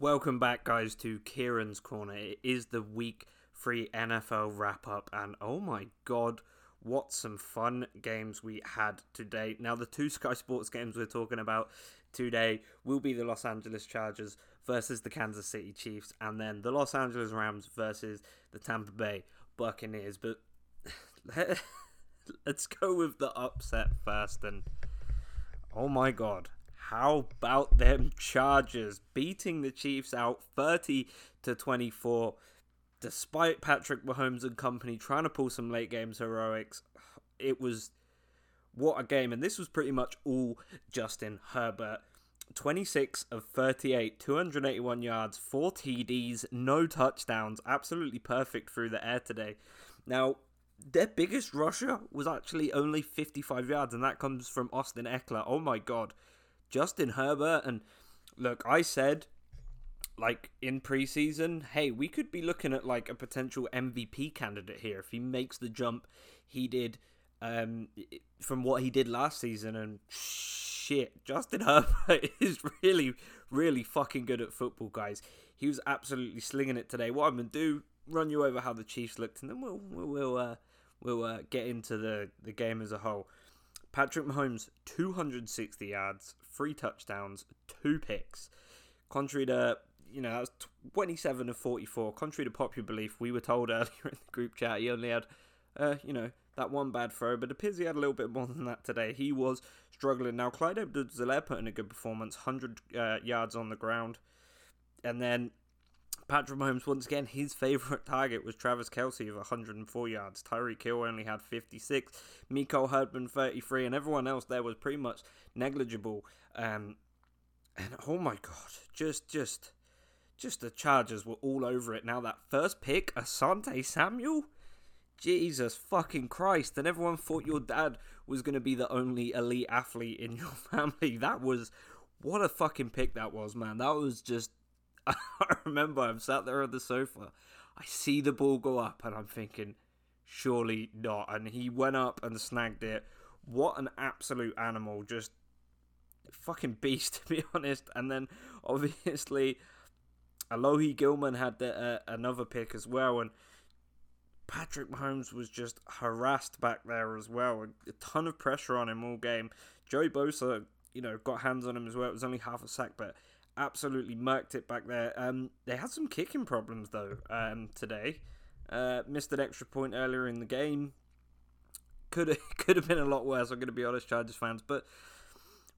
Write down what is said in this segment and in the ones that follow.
Welcome back, guys, to Kieran's Corner. It is the week three NFL wrap up, and oh my god, what some fun games we had today. Now, the two Sky Sports games we're talking about today will be the Los Angeles Chargers versus the Kansas City Chiefs, and then the Los Angeles Rams versus the Tampa Bay Buccaneers. But let's go with the upset first, and oh my god how about them Chargers beating the Chiefs out 30 to 24 despite Patrick Mahomes and company trying to pull some late games heroics. It was what a game and this was pretty much all Justin Herbert. 26 of 38, 281 yards, 4 TDs, no touchdowns. Absolutely perfect through the air today. Now, their biggest rusher was actually only 55 yards, and that comes from Austin Ekeler. Oh my god. Justin Herbert. And look, I said like in preseason, hey, we could be looking at like a potential MVP candidate here if he makes the jump he did um, from what he did last season. And shit, Justin Herbert is really, really fucking good at football, guys. He was absolutely slinging it today. What I'm gonna do, run you over how the Chiefs looked, and then we'll we'll uh, we'll uh, get into the the game as a whole. Patrick Mahomes, 260 yards, three touchdowns, two picks. Contrary to, you know, that was 27 of 44. Contrary to popular belief, we were told earlier in the group chat he only had, uh, you know, that one bad throw, but it appears he had a little bit more than that today. He was struggling. Now, Clyde edwards put in a good performance, 100 uh, yards on the ground. And then Patrick Mahomes, once again, his favourite target was Travis Kelce of 104 yards. Tyreek Hill only had 56. Mecole Hardman 33, and everyone else there was pretty much negligible. Um, and oh my god, just, just, just the Chargers were all over it. Now that first pick, Asante Samuel, Jesus fucking Christ! And everyone thought your dad was going to be the only elite athlete in your family. That was what a fucking pick that was, man. That was just I remember I'm sat there on the sofa. I see the ball go up, and I'm thinking, surely not. And he went up and snagged it. What an absolute animal! Just fucking beast, to be honest. And then obviously, Alohi Gilman had the, uh, another pick as well, and Patrick Mahomes was just harassed back there as well. A ton of pressure on him all game. Joey Bosa, you know, got hands on him as well. It was only half a sack, but absolutely murked it back there. Um, they had some kicking problems though um, today. Uh, missed an extra point earlier in the game. Could have could have been a lot worse. I'm going to be honest, Chargers fans. But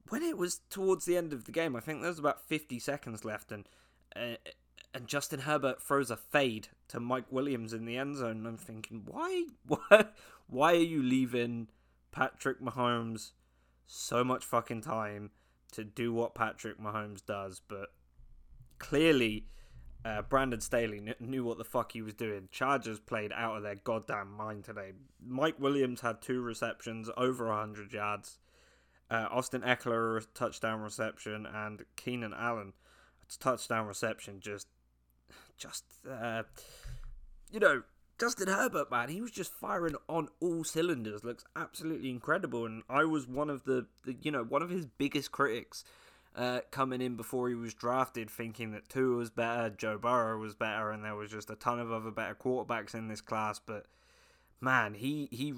when it was towards the end of the game, I think there was about 50 seconds left, and uh, and Justin Herbert throws a fade to Mike Williams in the end zone. I'm thinking, why, why, why are you leaving Patrick Mahomes so much fucking time? To do what Patrick Mahomes does, but clearly uh, Brandon Staley kn- knew what the fuck he was doing. Chargers played out of their goddamn mind today. Mike Williams had two receptions, over 100 yards. Uh, Austin Ekeler touchdown reception, and Keenan Allen, a touchdown reception. Just, just, uh, you know, Justin Herbert, man, he was just firing on all cylinders. Looks absolutely incredible, and I was one of the, the you know, one of his biggest critics uh, coming in before he was drafted, thinking that Tua was better, Joe Burrow was better, and there was just a ton of other better quarterbacks in this class. But man, he he,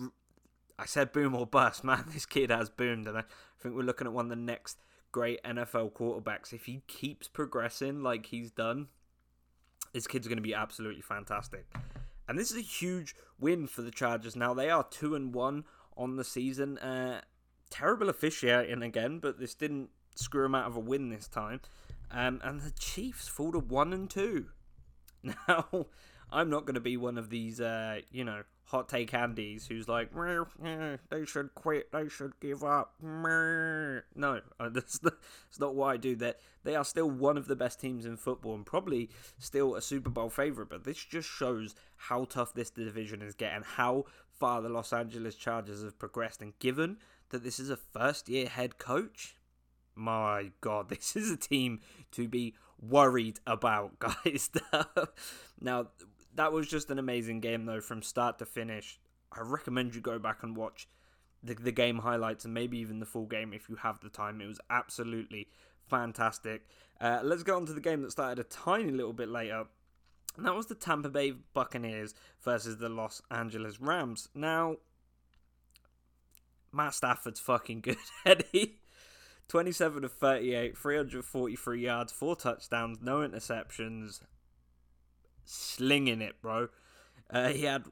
I said boom or bust. Man, this kid has boomed, and I think we're looking at one of the next great NFL quarterbacks. If he keeps progressing like he's done, this kid's going to be absolutely fantastic. And this is a huge win for the Chargers. Now they are two and one on the season. Uh, terrible officiating again, but this didn't screw them out of a win this time. Um, and the Chiefs fall to one and two. Now, I'm not going to be one of these, uh, you know, hot take Andes, who's like, they should quit, they should give up. No, uh, that's not, that's not what I do. That they are still one of the best teams in football and probably still a Super Bowl favorite. But this just shows how tough this division is getting, how far the Los Angeles Chargers have progressed, and given that this is a first year head coach, my god, this is a team to be worried about, guys. now, that was just an amazing game, though, from start to finish. I recommend you go back and watch the, the game highlights and maybe even the full game if you have the time. It was absolutely fantastic. Uh, let's go on to the game that started a tiny little bit later. And that was the Tampa Bay Buccaneers versus the Los Angeles Rams. Now, Matt Stafford's fucking good, Eddie. 27 of 38, 343 yards, 4 touchdowns, no interceptions. Slinging it, bro. Uh, he had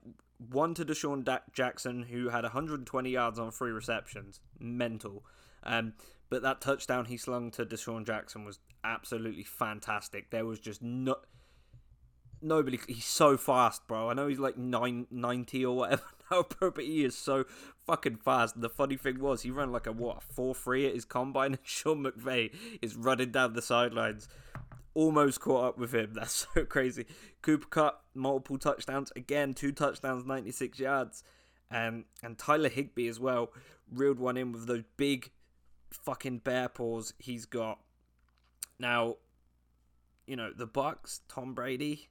one to DeSean Jackson, who had 120 yards on three receptions. Mental. Um, but that touchdown he slung to DeSean Jackson was absolutely fantastic. There was just no nobody. He's so fast, bro. I know he's like nine ninety or whatever now, bro, but he is so fucking fast. And the funny thing was, he ran like a what four three at his combine, and Sean McVay is running down the sidelines, almost caught up with him. That's so crazy. Cooper Kupp multiple touchdowns again, two touchdowns, ninety six yards. Um, and Tyler Higbee as well reeled one in with those big fucking bear paws he's got. Now, you know, the Bucks, Tom Brady,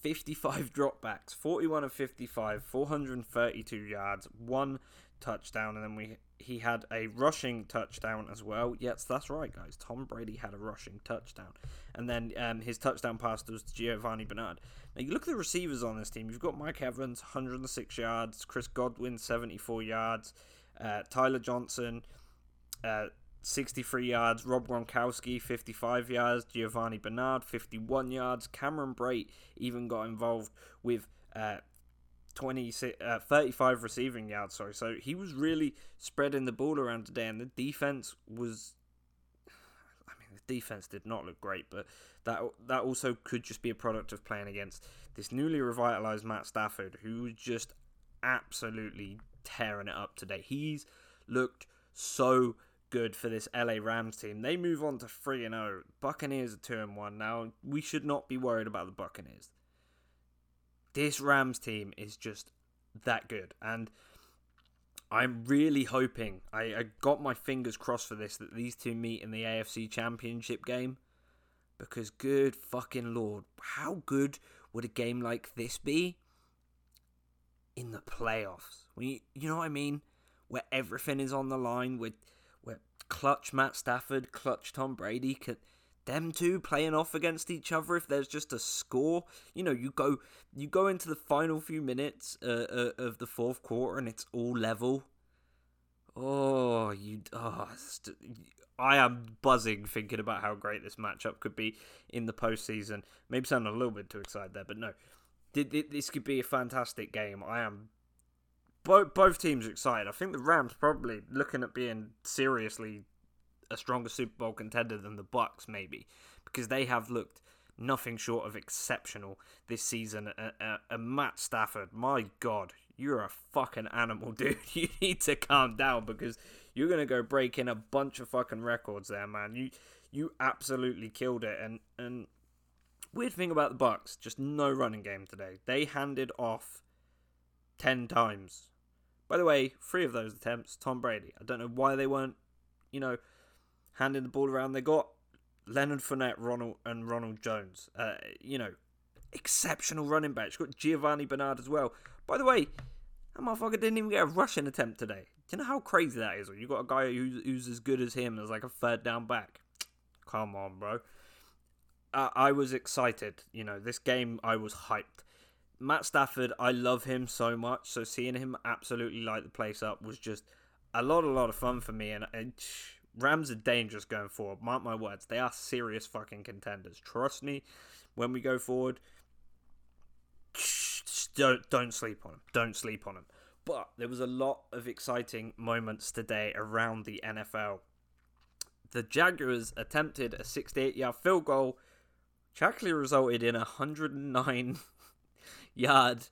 55 dropbacks, 41 of 55, 432 yards, one touchdown, and then we he had a rushing touchdown as well. Yes, that's right, guys. Tom Brady had a rushing touchdown, and then um, his touchdown pass was to Giovani Bernard. Now you look at the receivers on this team. You've got Mike Evans, 106 yards, Chris Godwin, 74 yards, uh, Tyler Johnson. Uh, 63 yards. Rob Gronkowski, 55 yards. Giovani Bernard, 51 yards. Cameron Brate even got involved with uh, 20, uh, 35 receiving yards. Sorry, so he was really spreading the ball around today, and the defense was. I mean, the defense did not look great, but that that also could just be a product of playing against this newly revitalized Matt Stafford, who was just absolutely tearing it up today. He's looked so good for this LA Rams team. They move on to 3 and 0. Buccaneers are 2 and 1 now. We should not be worried about the Buccaneers. This Rams team is just that good and I'm really hoping I, I got my fingers crossed for this that these two meet in the AFC Championship game because good fucking lord, how good would a game like this be in the playoffs? When you, you know what I mean? Where everything is on the line with where clutch Matt Stafford, clutch Tom Brady, could them two playing off against each other if there's just a score you know you go you go into the final few minutes uh, uh, of the fourth quarter and it's all level oh you oh, st- I am buzzing thinking about how great this matchup could be in the postseason. Maybe sounding a little bit too excited there, but no, this could be a fantastic game. I am both both teams excited. I think the Rams probably looking at being seriously a stronger Super Bowl contender than the Bucks, maybe, because they have looked nothing short of exceptional this season. And Matt Stafford, my God, you're a fucking animal, dude. You need to calm down because you're gonna go break in a bunch of fucking records there, man. You you absolutely killed it. And and weird thing about the Bucks, just no running game today. They handed off ten times. By the way, three of those attempts, Tom Brady. I don't know why they weren't, you know, handing the ball around. They got Leonard Fournette, Ronald, and Ronald Jones. Uh, you know, exceptional running backs. Got Giovani Bernard as well. By the way, that motherfucker didn't even get a rushing attempt today. Do you know how crazy that is? You got a guy who's, who's as good as him as like a third down back. Come on, bro. Uh, I was excited. You know, this game I was hyped. Matt Stafford, I love him so much. So seeing him absolutely light the place up was just a lot, a lot of fun for me. And, and Rams are dangerous going forward. Mark my words, they are serious fucking contenders. Trust me, when we go forward, don't don't sleep on them. Don't sleep on them. But there was a lot of exciting moments today around the NFL. The Jaguars attempted a 68-yard field goal, which actually resulted in a 109 yard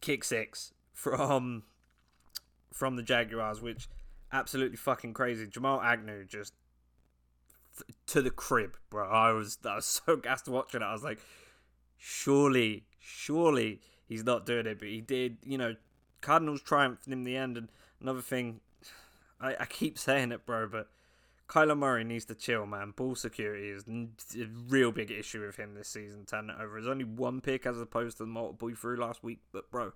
kick six from from the Jaguars, which absolutely fucking crazy. Jamal Agnew just f- to the crib, bro. I was I was so gassed watching it. I was like, surely, surely he's not doing it, but he did. You know, Cardinals triumphed in the end. And another thing, I, I keep saying it, bro, but Kyler Murray needs to chill, man. Ball security is a real big issue with him this season. Turning it over, there's only one pick as opposed to the multiple he threw last week. But bro,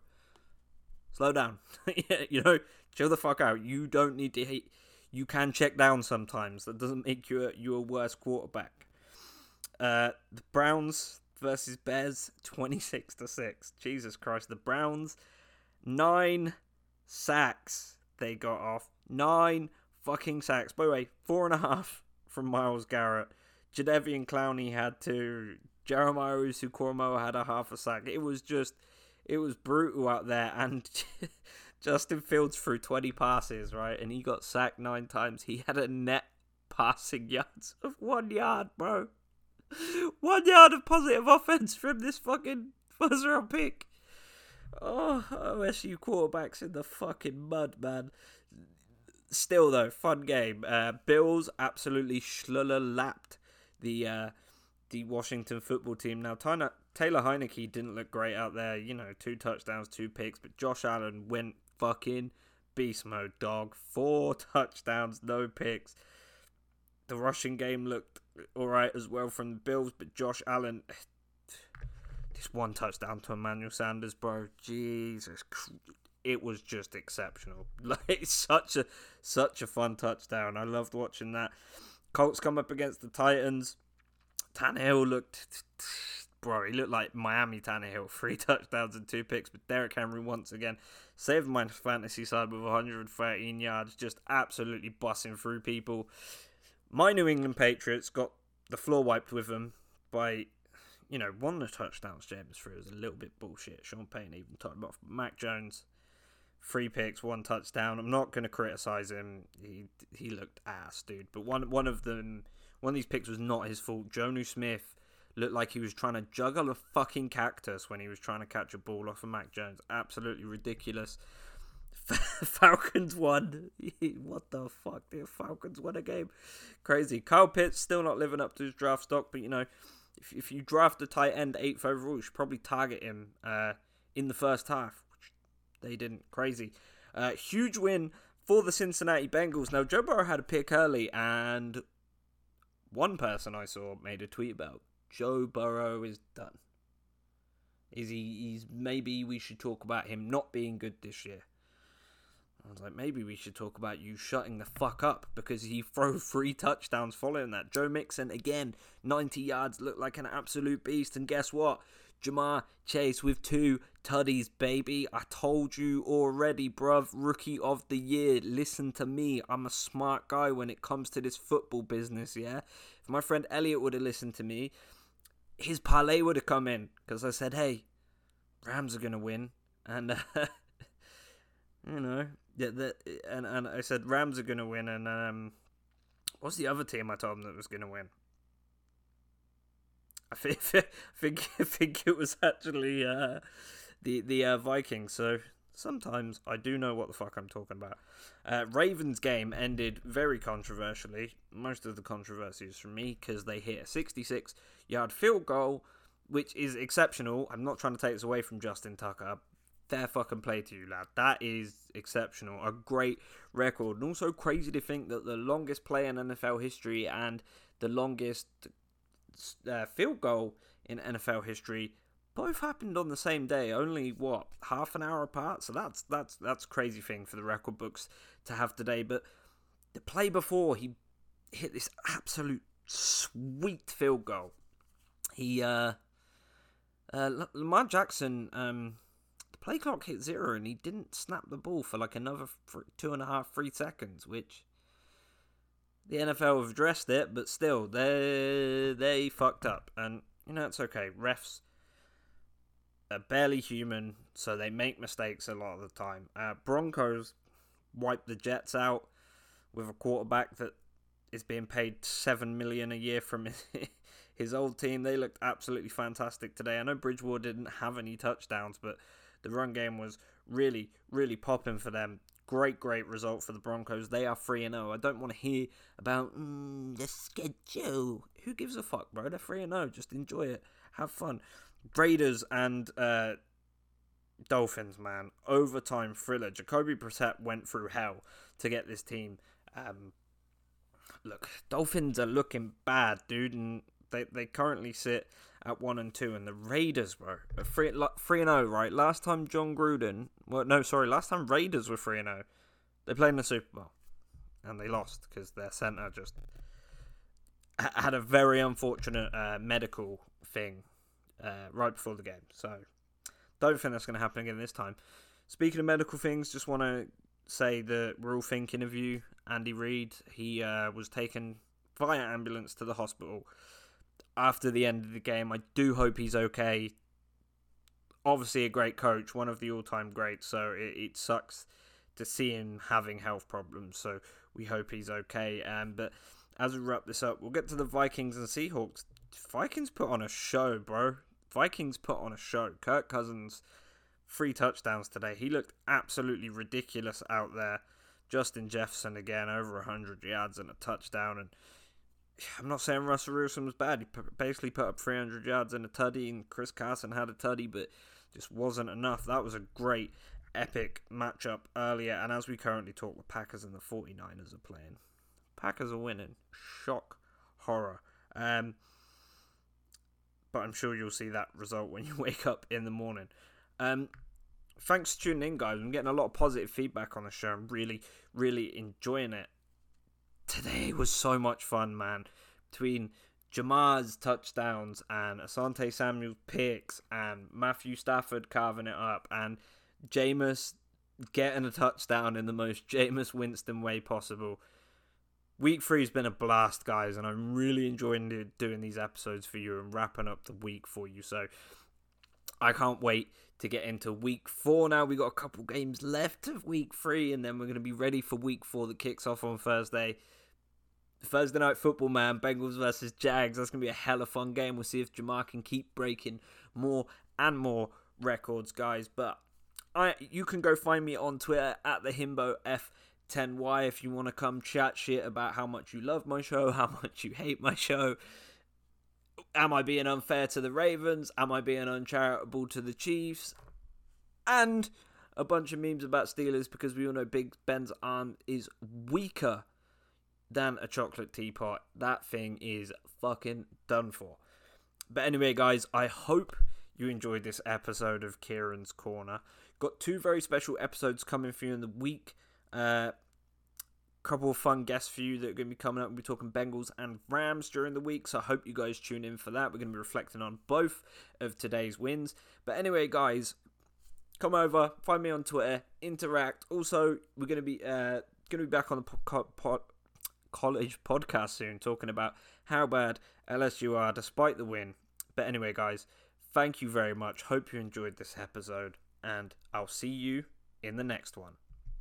slow down. you know, chill the fuck out. You don't need to. Hate, you can check down sometimes. That doesn't make you a, you a worse quarterback. Uh, the Browns versus Bears, twenty six to six. Jesus Christ, the Browns, nine sacks they got off. Nine fucking sacks. By the way, four and a half from Myles Garrett. Jadeveon Clowney had two. Jeremiah Owusu-Koramoah had a half a sack. It was just, it was brutal out there. And Justin Fields threw 20 passes, right? And he got sacked nine times. He had a net passing yards of one yard, bro. One yard of positive offense from this fucking first round pick. Oh, OSU quarterbacks in the fucking mud, man still though, fun game. Uh, Bills absolutely schluller lapped the uh, the Washington football team. Now Taylor Heinicke didn't look great out there. You know, two touchdowns, two picks, but Josh Allen went fucking beast mode, dog. Four touchdowns, no picks. The rushing game looked alright as well from the Bills, but Josh Allen. This one touchdown to Emmanuel Sanders, bro. Jesus it was just exceptional. Like such a such a fun touchdown. I loved watching that. Colts come up against the Titans. Tannehill looked, bro, he looked like Miami Tannehill. Three touchdowns and two picks, but Derrick Henry once again saved my fantasy side with 113 yards, just absolutely bussing through people. My New England Patriots got the floor wiped with them by you know, one of the touchdowns Jameis threw was a little bit bullshit. Sean Payton even talked about Mac Jones three picks, one touchdown. I'm not going to criticize him. He he looked ass, dude. But one one of them, one of these picks was not his fault. Jonnu Smith looked like he was trying to juggle a fucking cactus when he was trying to catch a ball off of Mac Jones. Absolutely ridiculous. Falcons won. what the fuck? The Falcons won a game. Crazy. Kyle Pitts still not living up to his draft stock, but you know, if if you draft a tight end eighth overall, you should probably target him uh, in the first half which they didn't. Crazy. Uh, huge win for the Cincinnati Bengals. Now, Joe Burrow had a pick early, and one person I saw made a tweet about Joe Burrow is done. Is he? He's maybe we should talk about him not being good this year. I was like, maybe we should talk about you shutting the fuck up because he threw three touchdowns following that. Joe Mixon again, 90 yards, looked like an absolute beast. And guess what? Ja'Marr Chase with two tuddies, baby. I told you already, bruv. Rookie of the year. Listen to me. I'm a smart guy when it comes to this football business, yeah? If my friend Elliot would have listened to me, his parlay would have come in. Because I said, hey, Rams are going to win. And, uh, you know, yeah, the, and, and I said, Rams are going to win. And, um, what's the other team I told him that was going to win? I think, I think, think it was actually uh, the the uh, Vikings. So sometimes I do know what the fuck I'm talking about. Uh, Ravens game ended very controversially. Most of the controversy is from me because they hit a 66 yard field goal, which is exceptional. I'm not trying to take this away from Justin Tucker. Fair fucking play to you, lad. That is exceptional. A great record. And also crazy to think that the longest play in NFL history and the longest uh, field goal in NFL history both happened on the same day, only what half an hour apart. So that's that's that's crazy thing for the record books to have today. But the play before he hit this absolute sweet field goal. He uh, uh Lamar Jackson um the play clock hit zero and he didn't snap the ball for like another two and a half three seconds, which the NFL have addressed it, but still, they they fucked up, and you know it's okay. Refs are barely human, so they make mistakes a lot of the time. Uh, Broncos wiped the Jets out with a quarterback that is being paid seven million a year from his, his old team. They looked absolutely fantastic today. I know Bridgewater didn't have any touchdowns, but The run game was really, really popping for them. Great, great result for the Broncos. They are 3 0. I don't want to hear about mm, the schedule. Who gives a fuck, bro? They're 3 0. Just enjoy it. Have fun. Raiders and uh, Dolphins, man. Overtime thriller. Jacoby Brissett went through hell to get this team. Um, look, Dolphins are looking bad, dude, and they, they currently sit at one and two, and the Raiders, were three three and zero, right? Last time Jon Gruden, well, no, sorry, last time Raiders were three and zero, they played in the Super Bowl, and they lost because their center just had a very unfortunate uh, medical thing uh, right before the game. So don't think that's going to happen again this time. Speaking of medical things, just want to say that we're all thinking of you, Andy Reid. He uh, was taken via ambulance to the hospital after the end of the game. I do hope he's okay. Obviously, a great coach, one of the all-time greats. So it, it sucks to see him having health problems. So we hope he's okay. Um, but as we wrap this up, we'll get to the Vikings and Seahawks. Vikings put on a show, bro. Vikings put on a show. Kirk Cousins, three touchdowns today. He looked absolutely ridiculous out there. Justin Jefferson again, over 100 yards and a touchdown. And I'm not saying Russell Wilson was bad. He basically put up 300 yards and a tutty, and Chris Carson had a tutty, but just wasn't enough. That was a great, epic matchup earlier. And as we currently talk, the Packers and the 49ers are playing. Packers are winning. Shock, horror. Um, but I'm sure you'll see that result when you wake up in the morning. Um, thanks for tuning in, guys. I'm getting a lot of positive feedback on the show. I'm really, really enjoying it. Today was so much fun, man. Between Ja'Marr's touchdowns and Asante Samuel's picks and Matthew Stafford carving it up and Jameis getting a touchdown in the most Jameis Winston way possible. Week three has been a blast, guys, and I'm really enjoying doing these episodes for you and wrapping up the week for you. So I can't wait to get into week four now. We've got a couple games left of week three, and then we're going to be ready for week four that kicks off on Thursday. Thursday night football, man. Bengals versus Jags. That's going to be a hell of fun game. We'll see if Ja'Marr can keep breaking more and more records, guys. But I, you can go find me on Twitter at the Himbo F. 10Y if you want to come chat shit about how much you love my show, how much you hate my show. Am I being unfair to the Ravens? Am I being uncharitable to the Chiefs? And a bunch of memes about Steelers because we all know Big Ben's arm is weaker than a chocolate teapot. That thing is fucking done for. But anyway, guys, I hope you enjoyed this episode of Kieran's Corner. Got two very special episodes coming for you in the week. Uh, couple of fun guests for you that are going to be coming up. We'll be talking Bengals and Rams during the week, so I hope you guys tune in for that. We're going to be reflecting on both of today's wins. But anyway, guys, come over, find me on Twitter, interact. Also, we're going to be uh, going to be back on the po- po- college podcast soon, talking about how bad LSU are despite the win. But anyway, guys, thank you very much. Hope you enjoyed this episode, and I'll see you in the next one.